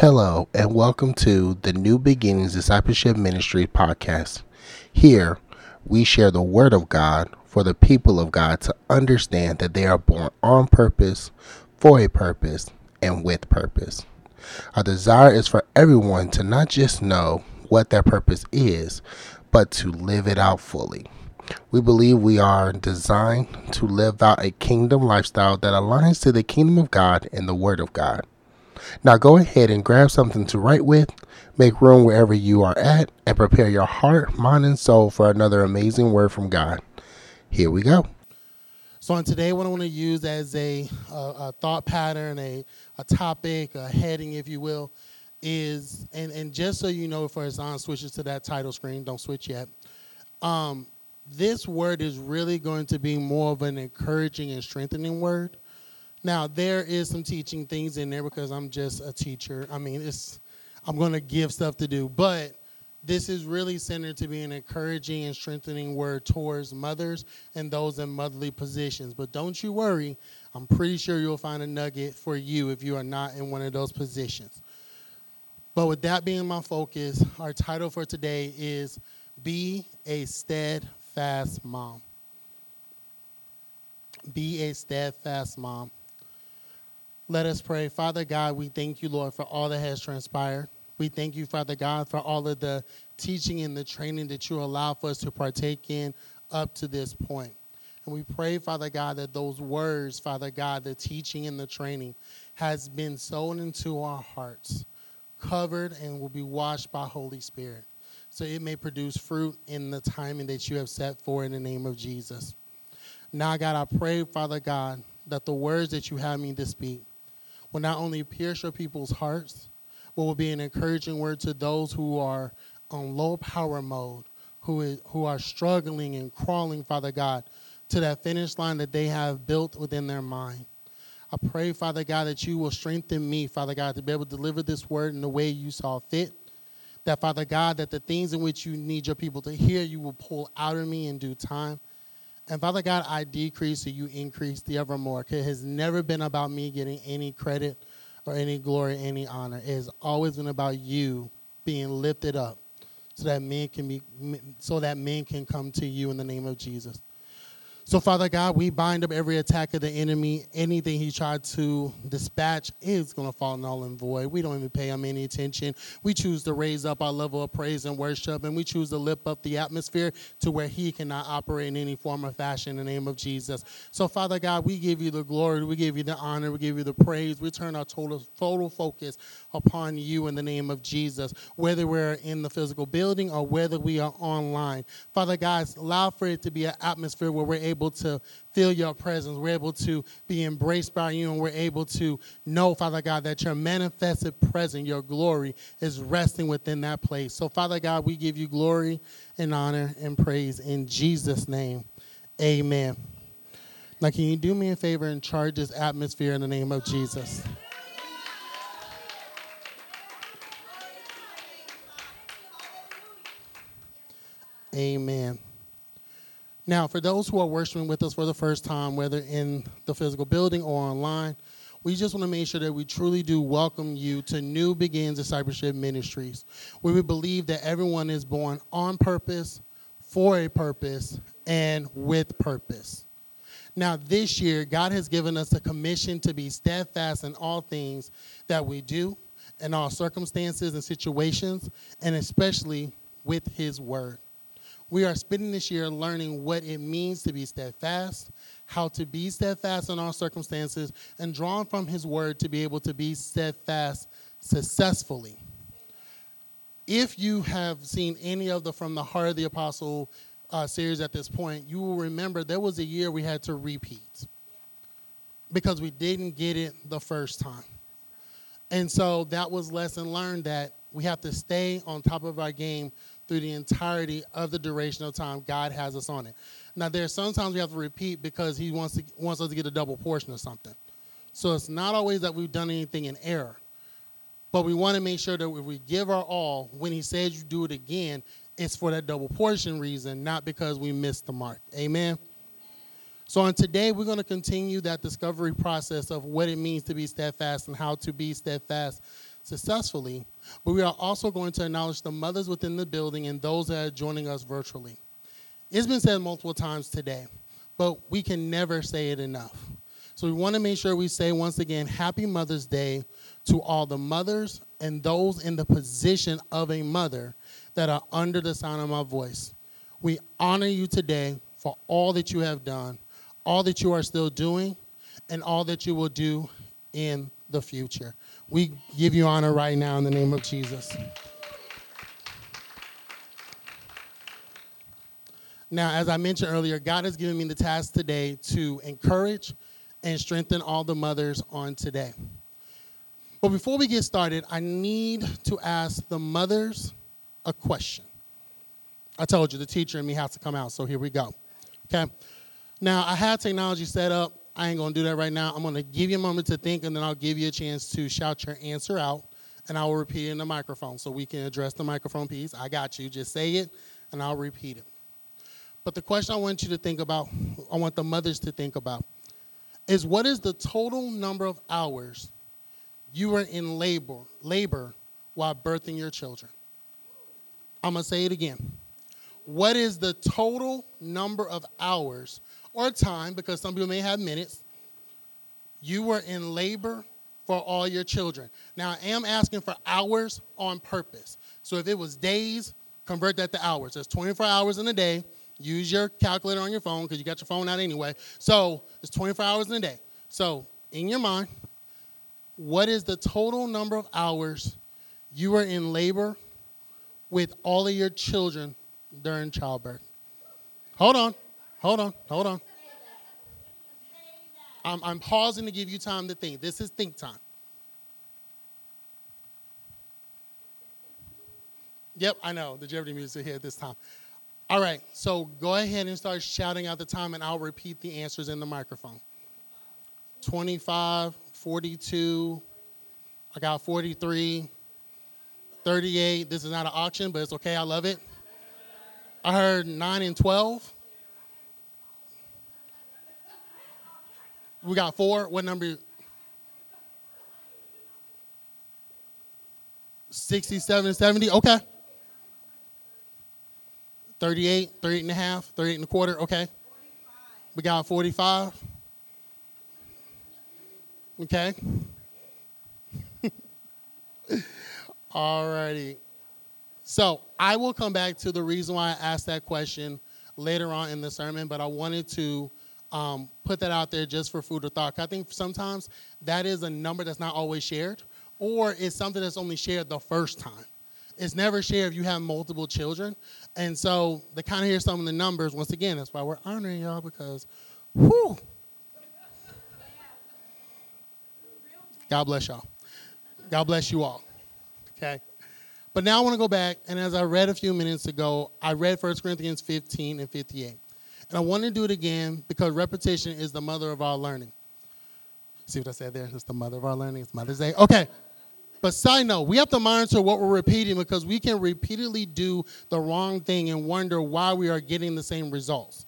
Hello, and welcome to the New Beginnings Discipleship Ministry podcast. Here, we share the Word of God for the people of God to understand that they are born on purpose, for a purpose, and with purpose. Our desire is for everyone to not just know what their purpose is, but to live it out fully. We believe we are designed to live out a kingdom lifestyle that aligns to the kingdom of God and the Word of God. Now go ahead and grab something to write with, make room wherever you are at, and prepare your heart, mind, and soul for another amazing word from God. Here we go. So, on today, what I want to use as a, a, a thought pattern, a, a topic, a heading, if you will, is, and, and just so you know, for Azan switches to that title screen, don't switch yet. Um, this word is really going to be more of an encouraging and strengthening word. Now, there is some teaching things in there because I'm just a teacher. I mean, it's I'm going to give stuff to do, but this is really centered to be an encouraging and strengthening word towards mothers and those in motherly positions. But don't you worry, I'm pretty sure you'll find a nugget for you if you are not in one of those positions. But with that being my focus, our title for today is Be a Steadfast Mom. Be a steadfast mom. Let us pray. Father God, we thank you, Lord, for all that has transpired. We thank you, Father God, for all of the teaching and the training that you allow for us to partake in up to this point. And we pray, Father God, that those words, Father God, the teaching and the training has been sown into our hearts, covered, and will be washed by Holy Spirit. So it may produce fruit in the timing that you have set for in the name of Jesus. Now, God, I pray, Father God, that the words that you have me to speak will not only pierce your people's hearts, but will be an encouraging word to those who are on low power mode, who, is, who are struggling and crawling, Father God, to that finish line that they have built within their mind. I pray, Father God, that you will strengthen me, Father God, to be able to deliver this word in the way you saw fit. That, Father God, that the things in which you need your people to hear, you will pull out of me in due time. And Father God, I decrease so you increase the evermore. It has never been about me getting any credit or any glory, any honor. It has always been about you being lifted up so that men can be so that men can come to you in the name of Jesus. So, Father God, we bind up every attack of the enemy. Anything he tried to dispatch is going to fall null and void. We don't even pay him any attention. We choose to raise up our level of praise and worship, and we choose to lift up the atmosphere to where he cannot operate in any form or fashion in the name of Jesus. So, Father God, we give you the glory, we give you the honor, we give you the praise. We turn our total, total focus upon you in the name of Jesus, whether we're in the physical building or whether we are online. Father God, allow for it to be an atmosphere where we're able able to feel your presence. We're able to be embraced by you, and we're able to know, Father God, that your manifested presence, your glory, is resting within that place. So, Father God, we give you glory and honor and praise in Jesus' name. Amen. Now, can you do me a favor and charge this atmosphere in the name of Jesus? Amen. Now, for those who are worshiping with us for the first time, whether in the physical building or online, we just want to make sure that we truly do welcome you to New Begins Discipleship Ministries, where we believe that everyone is born on purpose, for a purpose, and with purpose. Now, this year, God has given us a commission to be steadfast in all things that we do, in all circumstances and situations, and especially with His Word. We are spending this year learning what it means to be steadfast, how to be steadfast in all circumstances, and drawn from His Word to be able to be steadfast successfully. If you have seen any of the From the Heart of the Apostle uh, series at this point, you will remember there was a year we had to repeat because we didn't get it the first time. And so that was lesson learned that we have to stay on top of our game through the entirety of the duration of time God has us on it. Now, there's sometimes we have to repeat because He wants to wants us to get a double portion of something. So it's not always that we've done anything in error, but we want to make sure that if we give our all, when He says you do it again, it's for that double portion reason, not because we missed the mark. Amen. So, on today, we're going to continue that discovery process of what it means to be steadfast and how to be steadfast successfully, but we are also going to acknowledge the mothers within the building and those that are joining us virtually. It's been said multiple times today, but we can never say it enough. So we want to make sure we say once again, Happy Mother's Day to all the mothers and those in the position of a mother that are under the sound of my voice. We honor you today for all that you have done, all that you are still doing, and all that you will do in the future. We give you honor right now in the name of Jesus. Now, as I mentioned earlier, God has given me the task today to encourage and strengthen all the mothers on today. But before we get started, I need to ask the mothers a question. I told you the teacher and me has to come out, so here we go. Okay. Now, I have technology set up. I ain't to do that right now. I'm to give you a moment to think, and then I'll give you a chance to shout your answer out, and I will repeat it in the microphone so we can address the microphone piece. I got you. Just say it, and I'll repeat it. But the question I want you to think about, I want the mothers to think about, is what is the total number of hours you were in labor, labor while birthing your children? I'm to say it again. What is the total number of hours or time, because some people may have minutes, you were in labor for all your children? Now, I am asking for hours on purpose. So if it was days, convert that to hours. There's 24 hours in a day. Use your calculator on your phone because you got your phone out anyway. So it's 24 hours in a day. So in your mind, what is the total number of hours you were in labor with all of your children during childbirth? Hold on, hold on, hold on. I'm, I'm pausing to give you time to think. This is think time. Yep, I know. The Jeopardy music here at this time. All right, so go ahead and start shouting out the time, and I'll repeat the answers in the microphone. 25, 42, I got 43, 38. This is not an auction, but it's okay. I love it. I heard 9 and 12. We got four. What number? 67 70. Okay. 38, 38 and a half, 38 and a quarter. Okay. We got 45. Okay. Alrighty. So I will come back to the reason why I asked that question later on in the sermon, but I wanted to um, put that out there just for food for thought. I think sometimes that is a number that's not always shared, or it's something that's only shared the first time. It's never shared if you have multiple children. And so to kind of hear some of the numbers, once again, that's why we're honoring y'all because, whew. God bless y'all. God bless you all. Okay. But now I want to go back, and as I read a few minutes ago, I read 1 Corinthians 15 and 58. And I want to do it again because repetition is the mother of all learning. See what I said there? It's the mother of our learning. It's Mother's Day. Okay. But side note, we have to monitor what we're repeating because we can repeatedly do the wrong thing and wonder why we are getting the same results.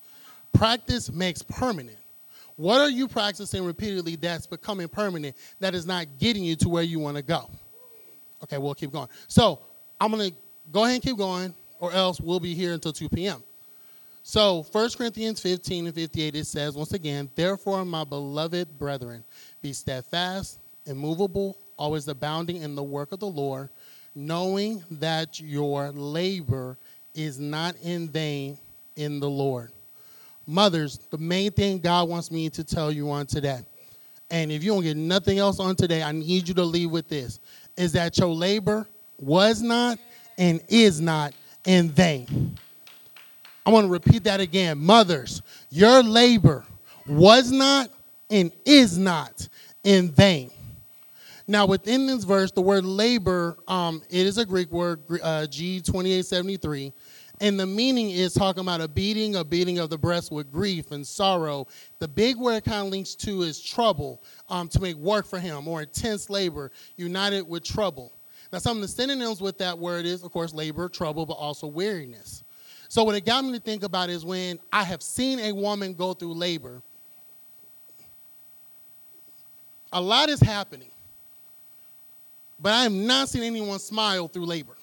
Practice makes permanent. What are you practicing repeatedly that's becoming permanent that is not getting you to where you want to go? Okay, we'll keep going. So I'm going to go ahead and keep going, or else we'll be here until 2 p.m. So 1 Corinthians 15 and 58, it says, once again, Therefore, my beloved brethren, be steadfast, immovable, always abounding in the work of the Lord, knowing that your labor is not in vain in the Lord. Mothers, the main thing God wants me to tell you on today, and if you don't get nothing else on today, I need you to leave with this is that your labor was not and is not in vain. I want to repeat that again. Mothers, your labor was not and is not in vain. Now, within this verse, the word labor, um, it is a Greek word, uh, G2873, and the meaning is talking about a beating, a beating of the breast with grief and sorrow. The big word it kind of links to is trouble, um, to make work for him, or intense labor, united with trouble. Now, some of the synonyms with that word is, of course, labor, trouble, but also weariness. So, what it got me to think about is when I have seen a woman go through labor, a lot is happening. but I have not seen anyone smile through labor.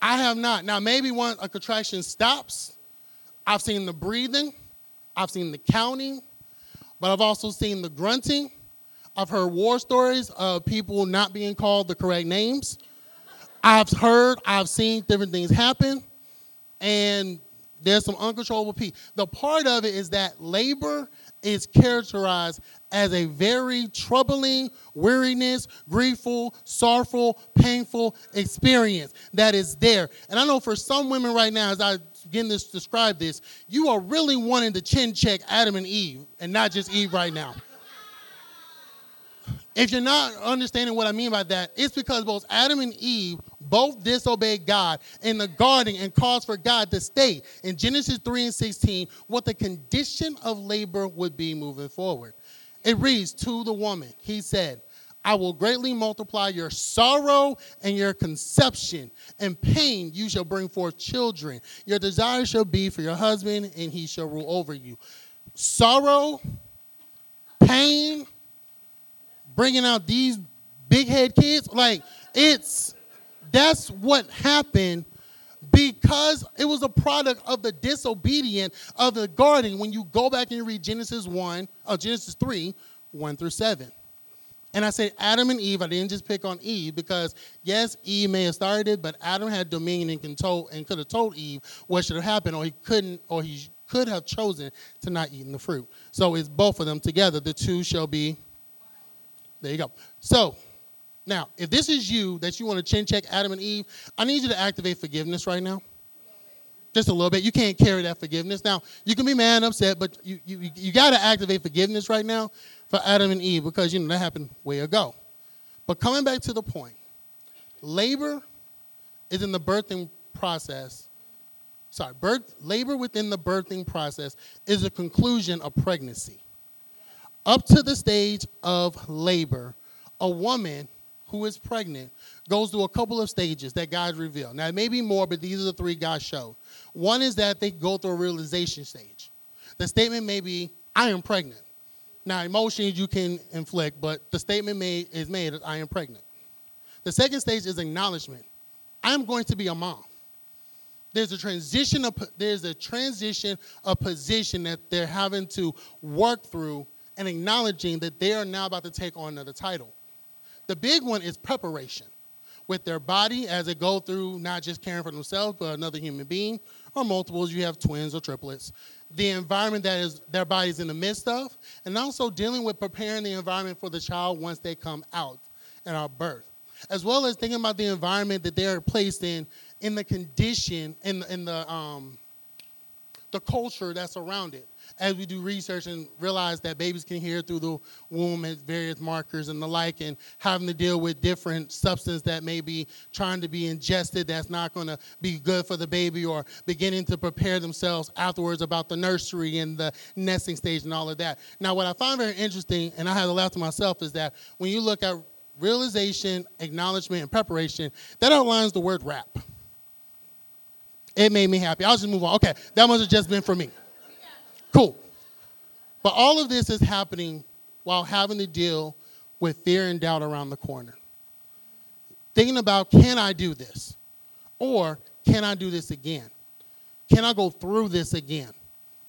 I have not. Now, maybe when a contraction stops, I've seen the breathing, I've seen the counting, but I've also seen the grunting. I've heard war stories of people not being called the correct names. I've heard, I've seen different things happen, and there's some uncontrollable pee. The part of it is that labor is characterized as a very troubling, weariness, griefful, sorrowful, painful experience that is there. And I know for some women right now, as I begin to describe this, you are really wanting to chin check Adam and Eve and not just Eve right now. If you're not understanding what I mean by that, it's because both Adam and Eve both disobeyed God in the garden and caused for God to state in Genesis 3 and 16 what the condition of labor would be moving forward. It reads to the woman, He said, I will greatly multiply your sorrow and your conception, and pain you shall bring forth children. Your desire shall be for your husband, and he shall rule over you. Sorrow, pain, bringing out these big head kids, like it's that's what happened because it was a product of the disobedient of the garden when you go back and read Genesis 1, or uh, Genesis 3, 1 through 7. And I say Adam and Eve, I didn't just pick on Eve because yes, Eve may have started but Adam had dominion and control and could have told Eve what should have happened, or he couldn't, or he could have chosen to not eat the fruit. So it's both of them together. The two shall be. There you go. So now, if this is you that you want to chin check Adam and Eve, I need you to activate forgiveness right now. Just a little bit. You can't carry that forgiveness. Now, you can be mad and upset, but you, you, you got to activate forgiveness right now for Adam and Eve because, you know, that happened way ago. But coming back to the point, labor is in the birthing process. Sorry, birth, labor within the birthing process is a conclusion of pregnancy. Up to the stage of labor, a woman who is pregnant goes through a couple of stages that God revealed. Now, it may be more, but these are the three God showed. One is that they go through a realization stage. The statement may be, I am pregnant. Now, emotions you can inflict, but the statement made is made, I am pregnant. The second stage is acknowledgement. I am going to be a mom. There's a transition of there's a transition of position that they're having to work through and acknowledging that they are now about to take on another title. The big one is preparation with their body as they go through not just caring for themselves, but another human being, or multiples, you have twins or triplets. The environment that is their body's in the midst of, and also dealing with preparing the environment for the child once they come out and are birth. As well as thinking about the environment that they're placed in, in the condition, in, in the um, the culture that's around it as we do research and realize that babies can hear through the womb at various markers and the like, and having to deal with different substance that may be trying to be ingested that's not going to be good for the baby, or beginning to prepare themselves afterwards about the nursery and the nesting stage and all of that. Now, what I find very interesting, and I had to laugh to myself, is that when you look at realization, acknowledgement, and preparation, that outlines the word wrap. It made me happy. I'll just move on. Okay, that must have just been for me. Cool. But all of this is happening while having to deal with fear and doubt around the corner. Thinking about, can I do this? Or can I do this again? Can I go through this again?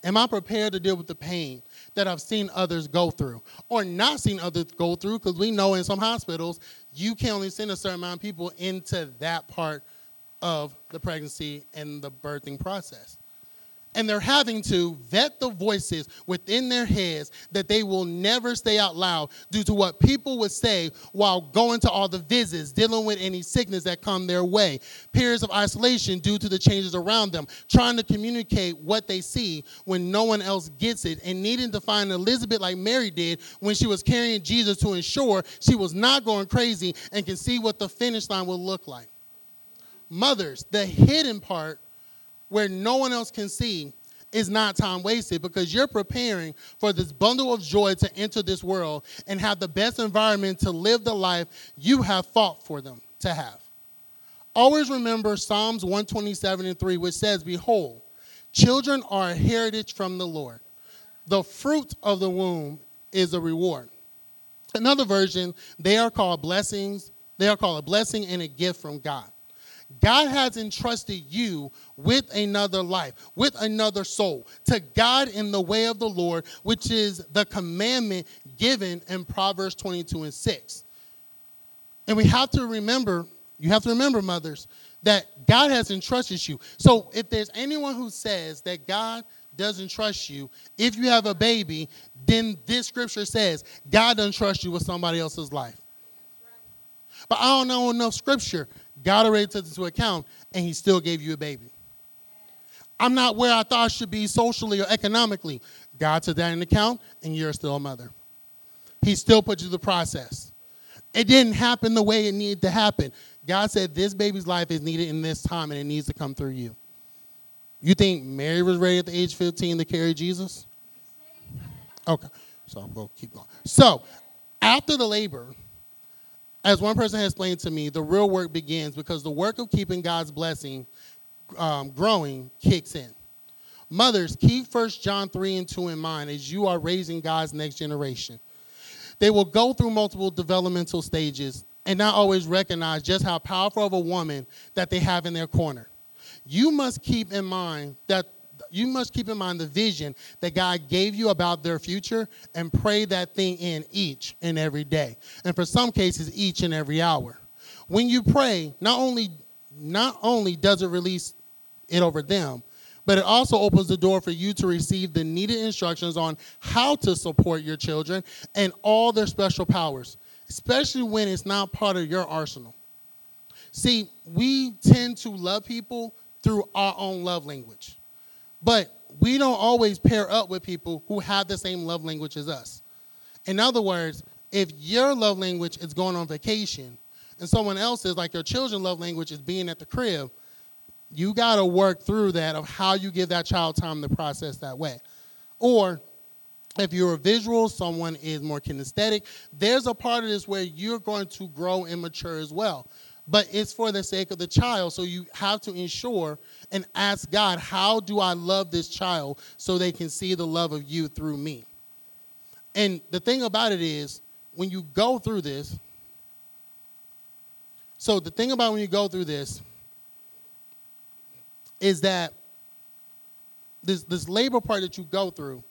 Am I prepared to deal with the pain that I've seen others go through or not seen others go through? Because we know in some hospitals, you can only send a certain amount of people into that part of the pregnancy and the birthing process and they're having to vet the voices within their heads that they will never say out loud due to what people would say while going to all the visits, dealing with any sickness that come their way, periods of isolation due to the changes around them, trying to communicate what they see when no one else gets it, and needing to find Elizabeth like Mary did when she was carrying Jesus to ensure she was not going crazy and can see what the finish line will look like. Mothers, the hidden part where no one else can see is not time wasted because you're preparing for this bundle of joy to enter this world and have the best environment to live the life you have fought for them to have. Always remember Psalms 127 and 3, which says, Behold, children are a heritage from the Lord. The fruit of the womb is a reward. Another version, they are called blessings. They are called a blessing and a gift from God. God has entrusted you with another life, with another soul, to God in the way of the Lord, which is the commandment given in Proverbs 22 and 6. And we have to remember, you have to remember, mothers, that God has entrusted you. So if there's anyone who says that God doesn't trust you, if you have a baby, then this scripture says God doesn't trust you with somebody else's life. But I don't know enough scripture. God already took into account, and He still gave you a baby. I'm not where I thought I should be socially or economically. God took that into account, and you're still a mother. He still put you through the process. It didn't happen the way it needed to happen. God said this baby's life is needed in this time, and it needs to come through you. You think Mary was ready at the age 15 to carry Jesus? Okay, so to keep going. So, after the labor, as one person has explained to me, the real work begins because the work of keeping God's blessing um, growing kicks in. Mothers, keep 1 John 3 and 2 in mind as you are raising God's next generation. They will go through multiple developmental stages and not always recognize just how powerful of a woman that they have in their corner. You must keep in mind that you must keep in mind the vision that God gave you about their future and pray that thing in each and every day. And for some cases, each and every hour. When you pray, not only not only does it release it over them, but it also opens the door for you to receive the needed instructions on how to support your children and all their special powers, especially when it's not part of your arsenal. See, we tend to love people through our own love language. But we don't always pair up with people who have the same love language as us. In other words, if your love language is going on vacation and someone else's, like your children's love language, is being at the crib, you got to work through that of how you give that child time to process that way. Or if you're a visual, someone is more kinesthetic, there's a part of this where you're going to grow and mature as well but it's for the sake of the child. So you have to ensure and ask God, how do I love this child so they can see the love of you through me? And the thing about it is, when you go through this, so the thing about when you go through this is that this, this labor part that you go through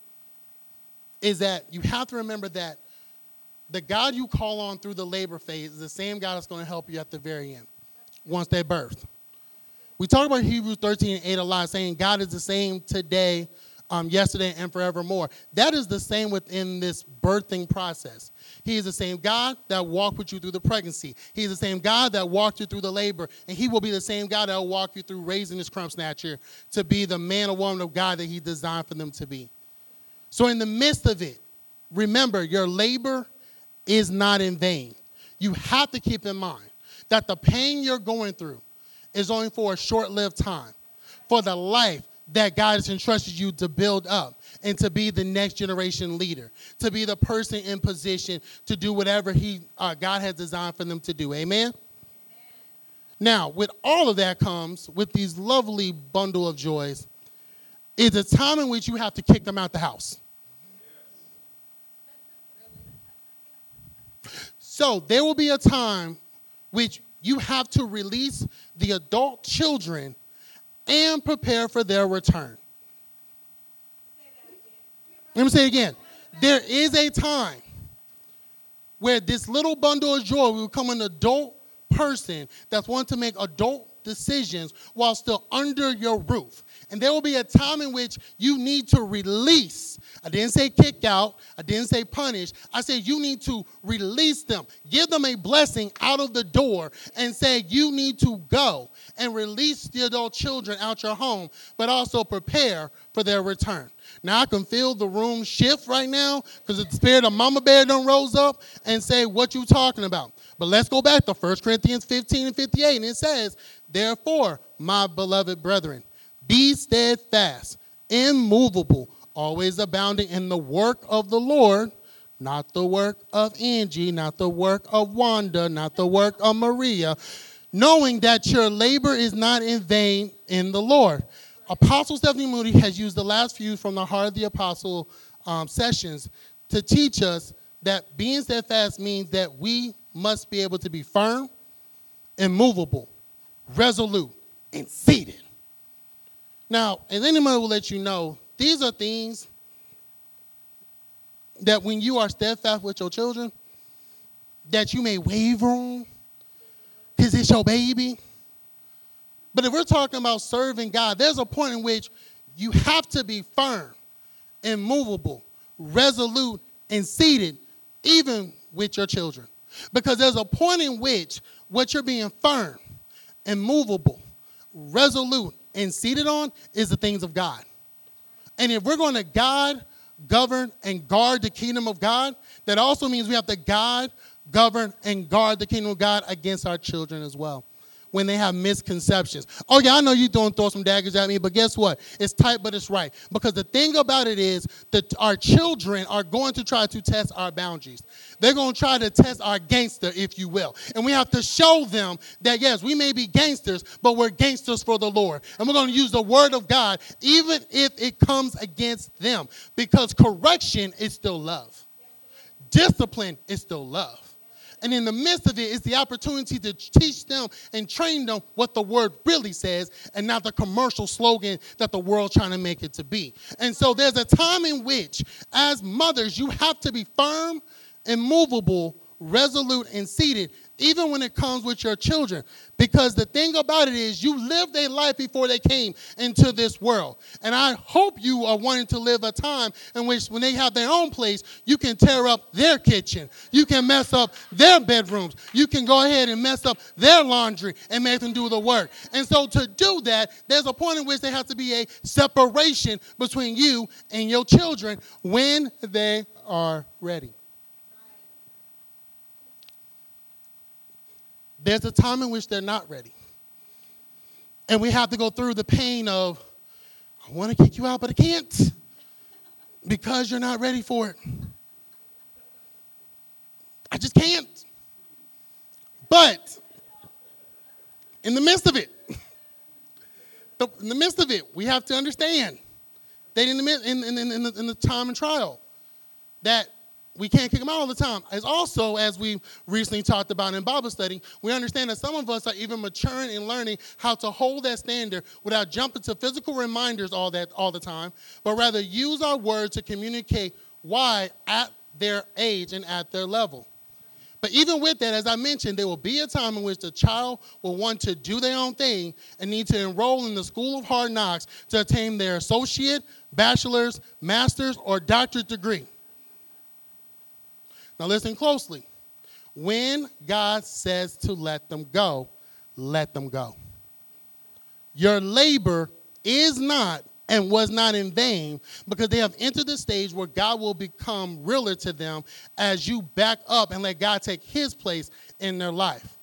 is that you have to remember that the God you call on through the labor phase is the same God that's going to help you at the very end, once they're birthed. We talk about Hebrews 13 and 8 a lot, saying God is the same today, um, yesterday, and forevermore. That is the same within this birthing process. He is the same God that walked with you through the pregnancy. He is the same God that walked you through the labor. And He will be the same God that will walk you through raising this crumb snatcher to be the man or woman of God that He designed for them to be. So, in the midst of it, remember your labor is not in vain. You have to keep in mind that the pain you're going through is only for a short lived time, for the life that God has entrusted you to build up and to be the next generation leader, to be the person in position to do whatever he, uh, God has designed for them to do. Amen? Amen? Now, with all of that comes, with these lovely bundle of joys, is a time in which you have to kick them out the house. So there will be a time which you have to release the adult children and prepare for their return. Let me say it again. There is a time where this little bundle of joy will become an adult person that's wanting to make adult decisions while still under your roof. And there will be a time in which you need to release. I didn't say kick out, I didn't say punish. I said you need to release them, give them a blessing out of the door, and say you need to go and release the adult children out your home, but also prepare for their return. Now I can feel the room shift right now because the spirit of Mama Bear done rose up and say, What you talking about? But let's go back to 1 Corinthians 15 and 58, and it says, Therefore, my beloved brethren, be steadfast, immovable, always abounding in the work of the Lord, not the work of Angie, not the work of Wanda, not the work of Maria, knowing that your labor is not in vain in the Lord. Apostle Stephanie Moody has used the last few from the Heart of the Apostle um, sessions to teach us that being steadfast means that we must be able to be firm, immovable, resolute, and seated. Now, as anyone will let you know, these are things that when you are steadfast with your children, that you may waver on because it's your baby. But if we're talking about serving God, there's a point in which you have to be firm, immovable, resolute, and seated, even with your children. Because there's a point in which what you're being firm, immovable, resolute, and seated on is the things of God. And if we're going to God, govern, and guard the kingdom of God, that also means we have to God, govern, and guard the kingdom of God against our children as well when they have misconceptions. Oh, yeah, I know you're throwing throw some daggers at me, but guess what? It's tight, but it's right. Because the thing about it is that our children are going to try to test our boundaries. They're going to try to test our gangster, if you will. And we have to show them that, yes, we may be gangsters, but we're gangsters for the Lord. And we're going to use the word of God, even if it comes against them, because correction is still love, discipline is still love. And in the midst of it is the opportunity to teach them and train them what the word really says and not the commercial slogan that the world's trying to make it to be. And so there's a time in which, as mothers, you have to be firm, immovable, resolute, and seated even when it comes with your children. Because the thing about it is, you lived a life before they came into this world. And I hope you are wanting to live a time in which, when they have their own place, you can tear up their kitchen. You can mess up their bedrooms. You can go ahead and mess up their laundry and make them do the work. And so, to do that, there's a point in which there has to be a separation between you and your children when they are ready. There's a time in which they're not ready. And we have to go through the pain of, I want to kick you out, but I can't because you're not ready for it. I just can't. But in the midst of it, in the midst of it, we have to understand that in the, in, in, in, the, in the time and trial, that we can't kick them out all the time. As also, as we recently talked about in Bible study, we understand that some of us are even maturing and learning how to hold that standard without jumping to physical reminders all that all the time, but rather use our words to communicate why at their age and at their level. But even with that, as I mentioned, there will be a time in which the child will want to do their own thing and need to enroll in the school of hard knocks to attain their associate, bachelor's, master's, or doctorate degree. Now, listen closely. When God says to let them go, let them go. Your labor is not and was not in vain because they have entered the stage where God will become realer to them as you back up and let God take his place in their life.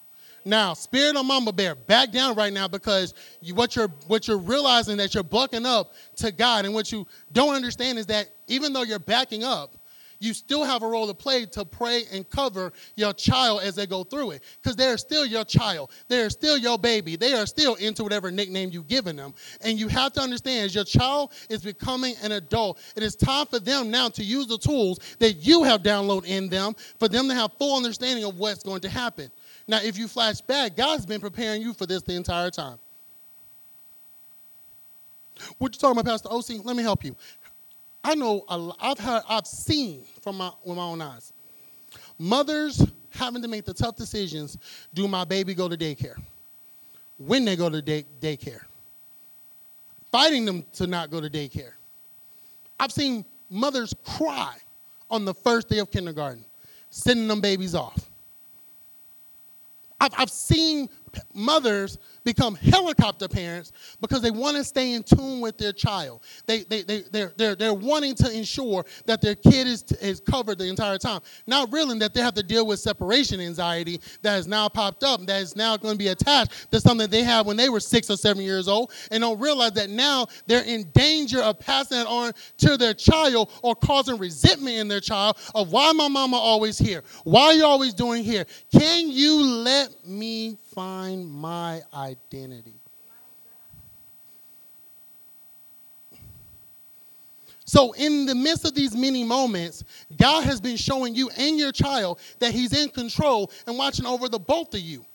Now, spirit of mama bear, back down right now because you, what you're what you're realizing that you're bucking up to God, and what you don't understand is that even though you're backing up, you still have a role to play to pray and cover your child as they go through it. Because they're still your child. They're still your baby. They are still into whatever nickname you've given them. And you have to understand as your child is becoming an adult, it is time for them now to use the tools that you have downloaded in them for them to have full understanding of what's going to happen. Now, if you flash back, God's been preparing you for this the entire time. What you talking about, Pastor Ocie? Let me help you. I know I've heard, I've seen from my with my own eyes. Mothers having to make the tough decisions: Do my baby go to daycare? When they go to day, daycare? Fighting them to not go to daycare. I've seen mothers cry on the first day of kindergarten, sending them babies off. I've, I've seen mothers become helicopter parents because they want to stay in tune with their child. They, they, they, they're, they're, they're wanting to ensure that their kid is, is covered the entire time. Not realizing that they have to deal with separation anxiety that has now popped up, that is now going to be attached to something they had when they were six or seven years old, and don't realize that now they're in danger of passing that on to their child or causing resentment in their child of why my mama always here? Why are you always doing here? Can you let me find my identity. So, in the midst of these many moments, God has been showing you and your child that He's in control and watching over the both of you.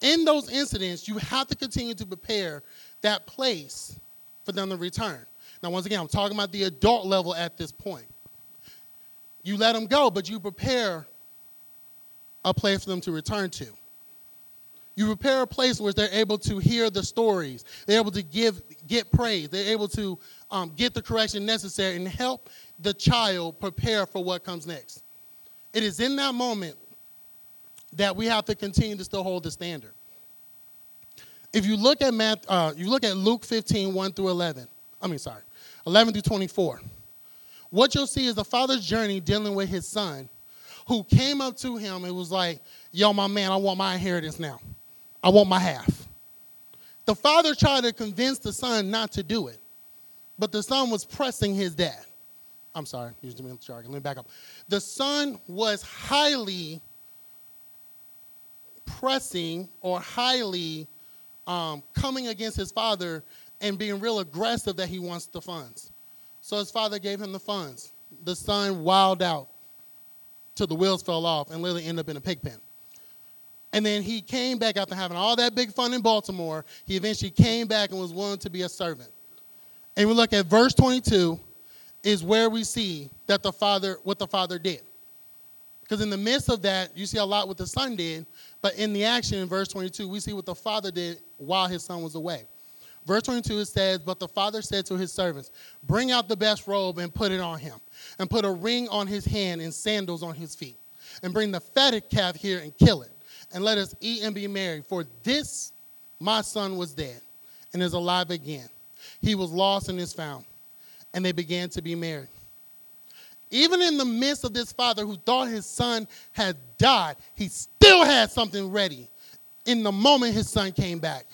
In those incidents, you have to continue to prepare that place for them to return. Now, once again, I'm talking about the adult level at this point. You let them go, but you prepare a place for them to return to. You prepare a place where they're able to hear the stories. They're able to give, get praise. They're able to um, get the correction necessary and help the child prepare for what comes next. It is in that moment that we have to continue to still hold the standard. If you look at math, uh, you look at Luke 15, 1 through 11. I mean, sorry, 11 through 24. What you'll see is the father's journey dealing with his son, who came up to him and was like, "Yo, my man, I want my inheritance now." I want my half. The father tried to convince the son not to do it, but the son was pressing his dad. I'm sorry, used me jargon. Let me back up. The son was highly pressing or highly um, coming against his father and being real aggressive that he wants the funds. So his father gave him the funds. The son wilded out till the wheels fell off and literally ended up in a pig pen. And then he came back after having all that big fun in Baltimore. He eventually came back and was willing to be a servant. And we look at verse 22 is where we see that the father what the father did. Because in the midst of that, you see a lot what the son did, but in the action in verse 22, we see what the father did while his son was away. Verse 22 it says, But the father said to his servants, Bring out the best robe and put it on him, and put a ring on his hand and sandals on his feet, and bring the fatted calf here and kill it and let us eat and be merry. For this my son was dead and is alive again. He was lost and is found. And they began to be merry. Even in the midst of this father who thought his son had died, he still had something ready in the moment his son came back.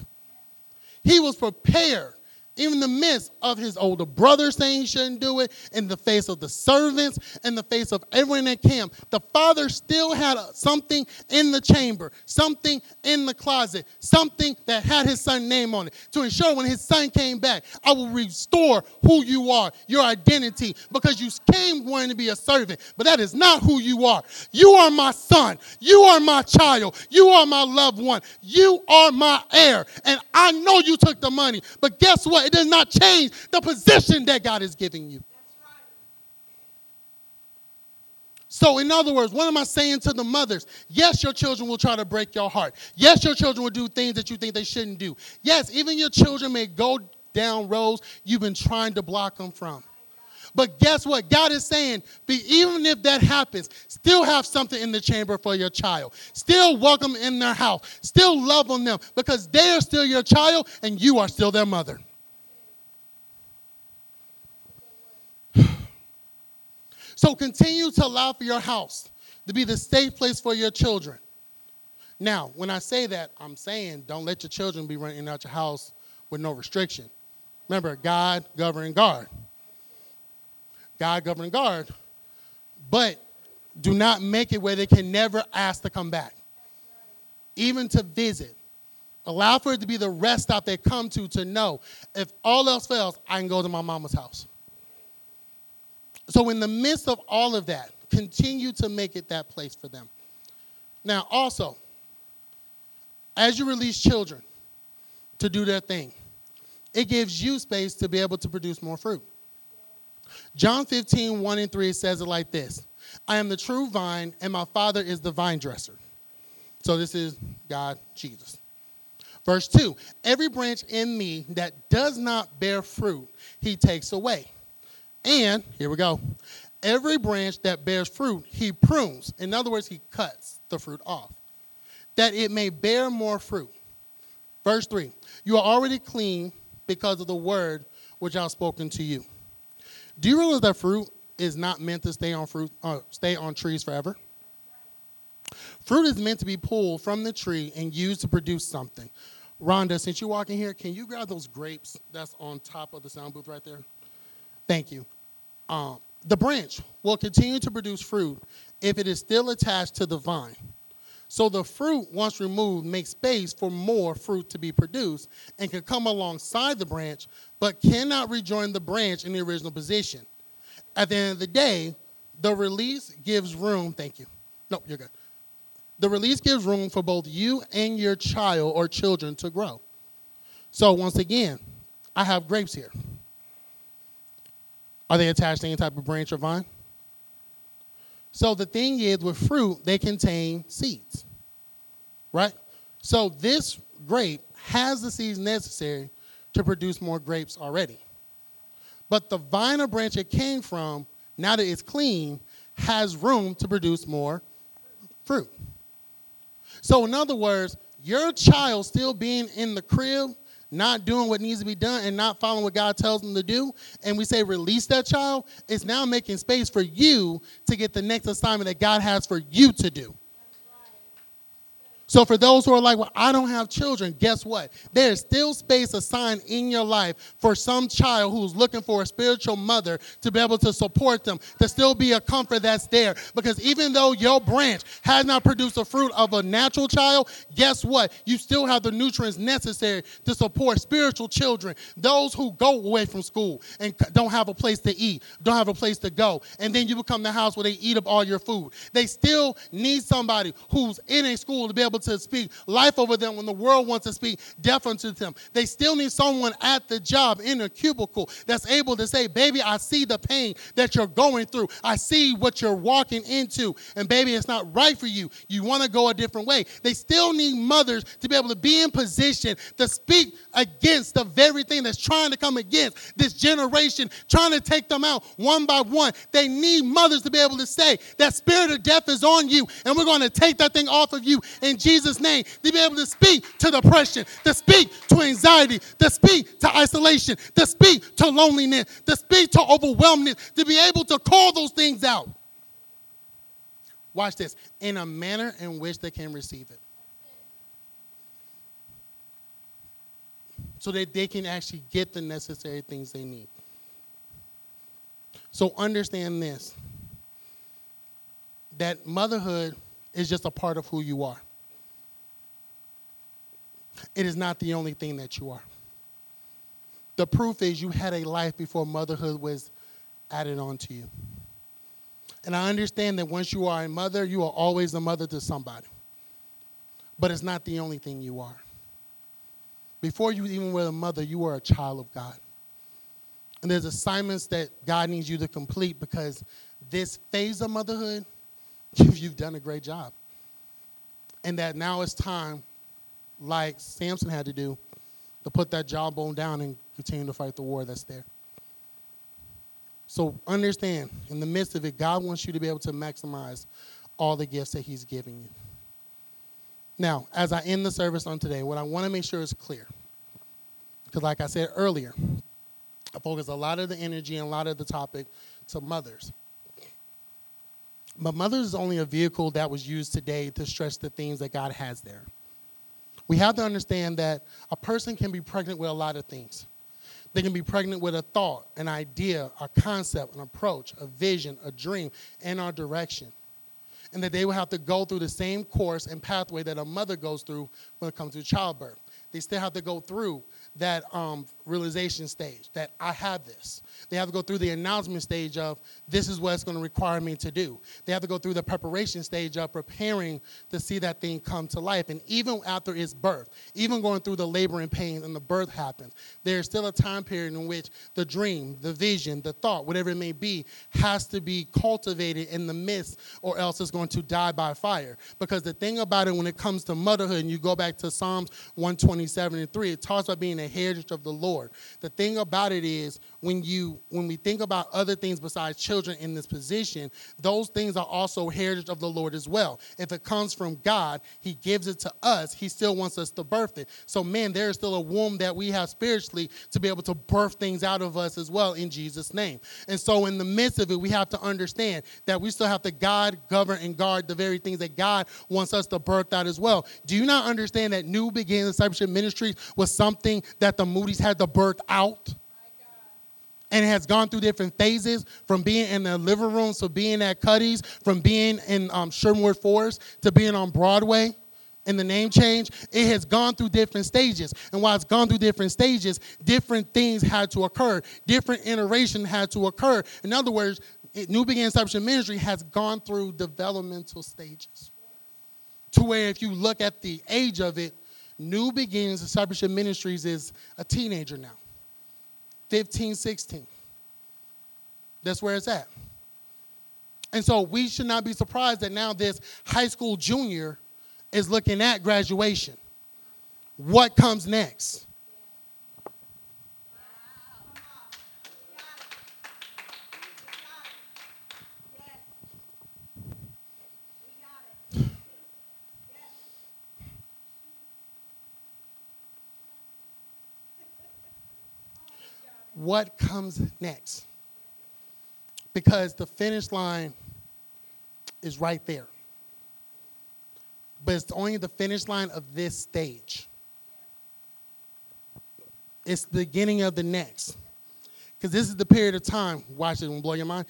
He was prepared even in the midst of his older brother saying he shouldn't do it, in the face of the servants, in the face of everyone that camp, the father still had something in the chamber, something in the closet, something that had his son's name on it to ensure when his son came back, I will restore who you are, your identity, because you came wanting to be a servant, but that is not who you are. You are my son. You are my child. You are my loved one. You are my heir. And I know you took the money, but guess what? It does not change the position that God is giving you. So, in other words, what am I saying to the mothers? Yes, your children will try to break your heart. Yes, your children will do things that you think they shouldn't do. Yes, even your children may go down roads you've been trying to block them from. But guess what? God is saying, be, even if that happens, still have something in the chamber for your child. Still welcome in their house. Still love on them because they are still your child and you are still their mother. So continue to allow for your house to be the safe place for your children. Now, when I say that, I'm saying don't let your children be running out your house with no restriction. Remember, God, govern, guard. God, govern, guard. But do not make it where they can never ask to come back, even to visit. Allow for it to be the rest stop they come to to know if all else fails, I can go to my mama's house. So, in the midst of all of that, continue to make it that place for them. Now, also, as you release children to do their thing, it gives you space to be able to produce more fruit. John 15, 1 and 3 says it like this I am the true vine, and my Father is the vine dresser. So, this is God, Jesus. Verse 2 Every branch in me that does not bear fruit, he takes away. And here we go. Every branch that bears fruit, he prunes. In other words, he cuts the fruit off, that it may bear more fruit. Verse 3 You are already clean because of the word which I've spoken to you. Do you realize that fruit is not meant to stay on fruit, uh, stay on trees forever? Fruit is meant to be pulled from the tree and used to produce something. Rhonda, since you're walking here, can you grab those grapes that's on top of the sound booth right there? Thank you. Um, the branch will continue to produce fruit if it is still attached to the vine. So the fruit, once removed, makes space for more fruit to be produced and can come alongside the branch, but cannot rejoin the branch in the original position. at the end of the day, the release gives room. Thank you. No, you're good. The release gives room for both you and your child or children to grow. So, once again, I have grapes here. Are they attached to any type of branch or vine? So, the thing is, with fruit, they contain seeds, right? So, this grape has the seeds necessary to produce more grapes already. But the vine or branch it came from, now that it's clean, has room to produce more fruit. So, in other words, your child still being in the crib, not doing what needs to be done, and not following what God tells them to do, and we say release that child, it's now making space for you to get the next assignment that God has for you to do. So, for those who are like, well, I don't have children, guess what? There's still space assigned in your life for some child who's looking for a spiritual mother to be able to support them, to still be a comfort that's there. Because even though your branch has not produced the fruit of a natural child, guess what? You still have the nutrients necessary to support spiritual children, those who go away from school and don't have a place to eat, don't have a place to go. And then you become the house where they eat up all your food. They still need somebody who's in a school to be able to speak life over them when the world wants to speak death unto them. They still need someone at the job in a cubicle that's able to say, Baby, I see the pain that you're going through. I see what you're walking into. And baby, it's not right for you. You want to go a different way. They still need mothers to be able to be in position to speak against the very thing that's trying to come against this generation, trying to take them out one by one. They need mothers to be able to say, That spirit of death is on you, and we're going to take that thing off of you in Jesus' name. To be able to speak to depression, to speak to anxiety, to speak to isolation, to speak to loneliness, to speak to overwhelmness, to be able to call those things out. Watch this in a manner in which they can receive it. So that they can actually get the necessary things they need. So understand this that motherhood is just a part of who you are. It is not the only thing that you are. The proof is you had a life before motherhood was added on to you. And I understand that once you are a mother, you are always a mother to somebody. But it's not the only thing you are. Before you even were a mother, you were a child of God. And there's assignments that God needs you to complete because this phase of motherhood, you've done a great job. And that now it's time, like Samson had to do, to put that jawbone down and continue to fight the war that's there. So understand, in the midst of it, God wants you to be able to maximize all the gifts that He's giving you. Now, as I end the service on today, what I want to make sure is clear, because like I said earlier, I focus a lot of the energy and a lot of the topic to mothers. But mothers is only a vehicle that was used today to stretch the things that God has there. We have to understand that a person can be pregnant with a lot of things. They can be pregnant with a thought, an idea, a concept, an approach, a vision, a dream, and our direction. And that they will have to go through the same course and pathway that a mother goes through when it comes to childbirth. They still have to go through that um, realization stage that I have this. They have to go through the announcement stage of this is what it's going to require me to do. They have to go through the preparation stage of preparing to see that thing come to life. And even after its birth, even going through the labor and pain and the birth happens, there's still a time period in which the dream, the vision, the thought, whatever it may be, has to be cultivated in the midst, or else it's going to die by fire. Because the thing about it when it comes to motherhood, and you go back to Psalms 127 and 3, it talks about being a heritage of the Lord. The thing about it is when you when we think about other things besides children in this position, those things are also heritage of the Lord as well. If it comes from God, He gives it to us. He still wants us to birth it. So, man, there is still a womb that we have spiritually to be able to birth things out of us as well in Jesus' name. And so, in the midst of it, we have to understand that we still have to guide, govern, and guard the very things that God wants us to birth out as well. Do you not understand that New Beginnings Discipleship Ministries was something that the Moody's had to birth out? and has gone through different phases from being in the living rooms to being at Cuddy's, from being in um, Sherwood Forest to being on Broadway. and the name change, it has gone through different stages. And while it's gone through different stages, different things had to occur. Different iteration had to occur. In other words, New Beginning Discipleship Ministry has gone through developmental stages. To where if you look at the age of it, New Beginnings Discipleship Ministries is a teenager now. 15, 16. That's where it's at. And so we should not be surprised that now this high school junior is looking at graduation. What comes next? What comes next? Because the finish line is right there but it's only the finish line of this stage. It's the beginning of the next. Because this is the period of time, watch it and blow your mind.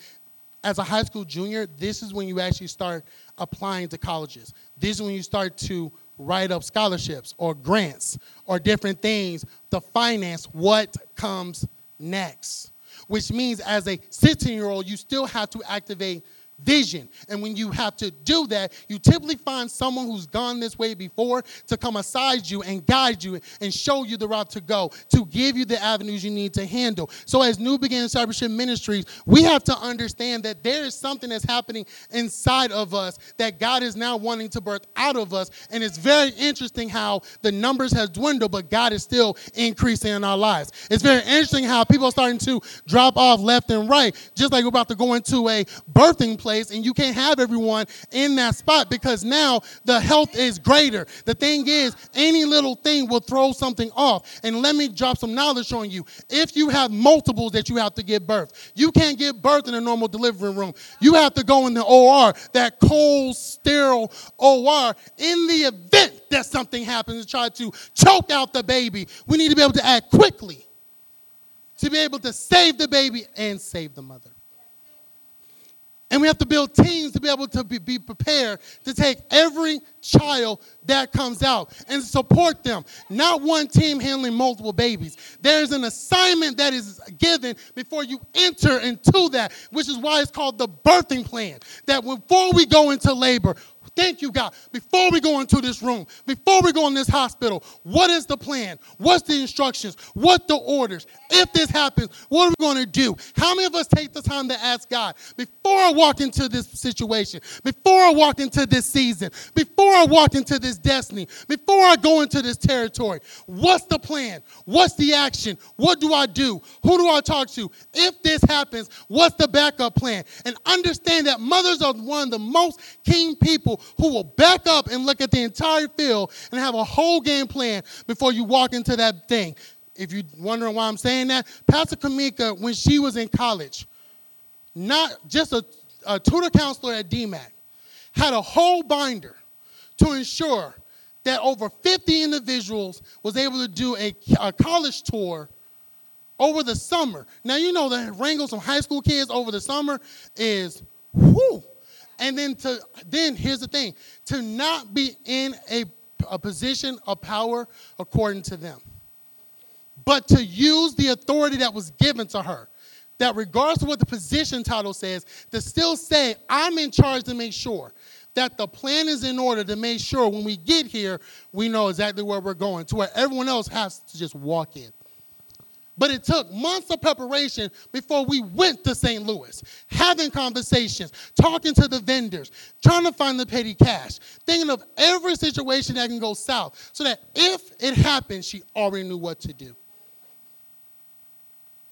As a high school junior, this is when you actually start applying to colleges. This is when you start to write up scholarships or grants or different things to finance what comes next. Which means as a 16 year old, you still have to activate vision. And when you have to do that, you typically find someone who's gone this way before to come aside you and guide you and show you the route to go, to give you the avenues you need to handle. So, as New Beginning Discipleship Ministries, we have to understand that there is something that's happening inside of us that God is now wanting to birth out of us. And it's very interesting how the numbers have dwindled, but God is still increasing in our lives. It's very interesting how people are starting to drop off left and right, just like we're about to go into a birthing place place and you can't have everyone in that spot because now the health is greater. The thing is, any little thing will throw something off. And let me drop some knowledge on you. If you have multiples that you have to give birth, you can't give birth in a normal delivery room. You have to go in the OR, that cold, sterile OR. In the event that something happens to try to choke out the baby, we need to be able to act quickly to be able to save the baby and save the mother. And we have to build teams to be able to be, be, prepared to take every child that comes out and support them. Not one team handling multiple babies. There's an assignment that is given before you enter into that, which is why it's called the birthing plan. That before we go into labor, Thank you, God. Before we go into this room, before we go in this hospital, what is the plan? What's the instructions? What the orders? If this happens, what are we going to do? How many of us take the time to ask God before I walk into this situation, before I walk into this season, before I walk into this destiny, before I go into this territory? What's the plan? What's the action? What do I do? Who do I talk to? If this happens, what's the backup plan? And understand that mothers are one of the most keen people who will back up and look at the entire field and have a whole game plan before you walk into that thing. If you're wondering why I'm saying that, Pastor Kamika, when she was in college, not just a, a tutor counselor at DMACC, had a whole binder to ensure that over 50 individuals was able to do a, a college tour over the summer. Now you know the wrangle some high school kids over the summer is whoo. And then to then here's the thing to not be in a, a position of power according to them, but to use the authority that was given to her. That regardless of what the position title says, to still say, I'm in charge to make sure that the plan is in order to make sure when we get here, we know exactly where we're going, to where everyone else has to just walk in. But it took months of preparation before we went to St. Louis, having conversations, talking to the vendors, trying to find the petty cash, thinking of every situation that can go south, so that if it happened, she already knew what to do.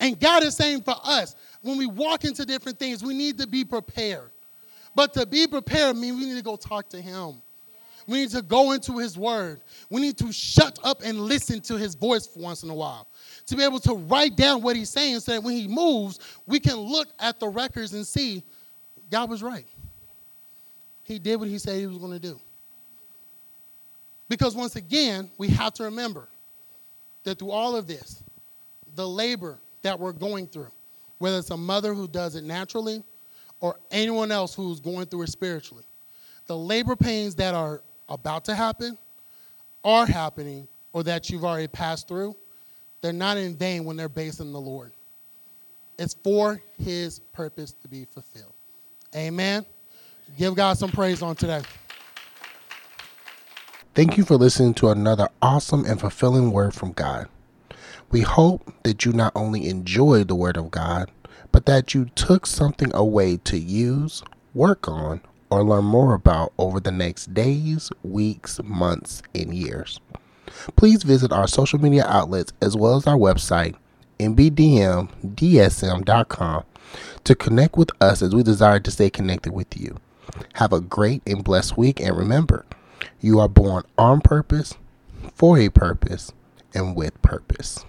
And God is saying for us, when we walk into different things, we need to be prepared. But to be prepared means we need to go talk to Him. We need to go into His Word. We need to shut up and listen to His voice for once in a while to be able to write down what he's saying so that when he moves, we can look at the records and see God was right. He did what he said he was going to do. Because once again, we have to remember that through all of this, the labor that we're going through, whether it's a mother who does it naturally or anyone else who's going through it spiritually, the labor pains that are about to happen are happening or that you've already passed through, they're not in vain when they're based in the Lord. It's for his purpose to be fulfilled. Amen. Give God some praise on today. Thank you for listening to another awesome and fulfilling word from God. We hope that you not only enjoyed the word of God, but that you took something away to use, work on, or learn more about over the next days, weeks, months, and years. Please visit our social media outlets as well as our website, nbdmdsm.com, to connect with us as we desire to stay connected with you. Have a great and blessed week, and remember, you are born on purpose, for a purpose, and with purpose.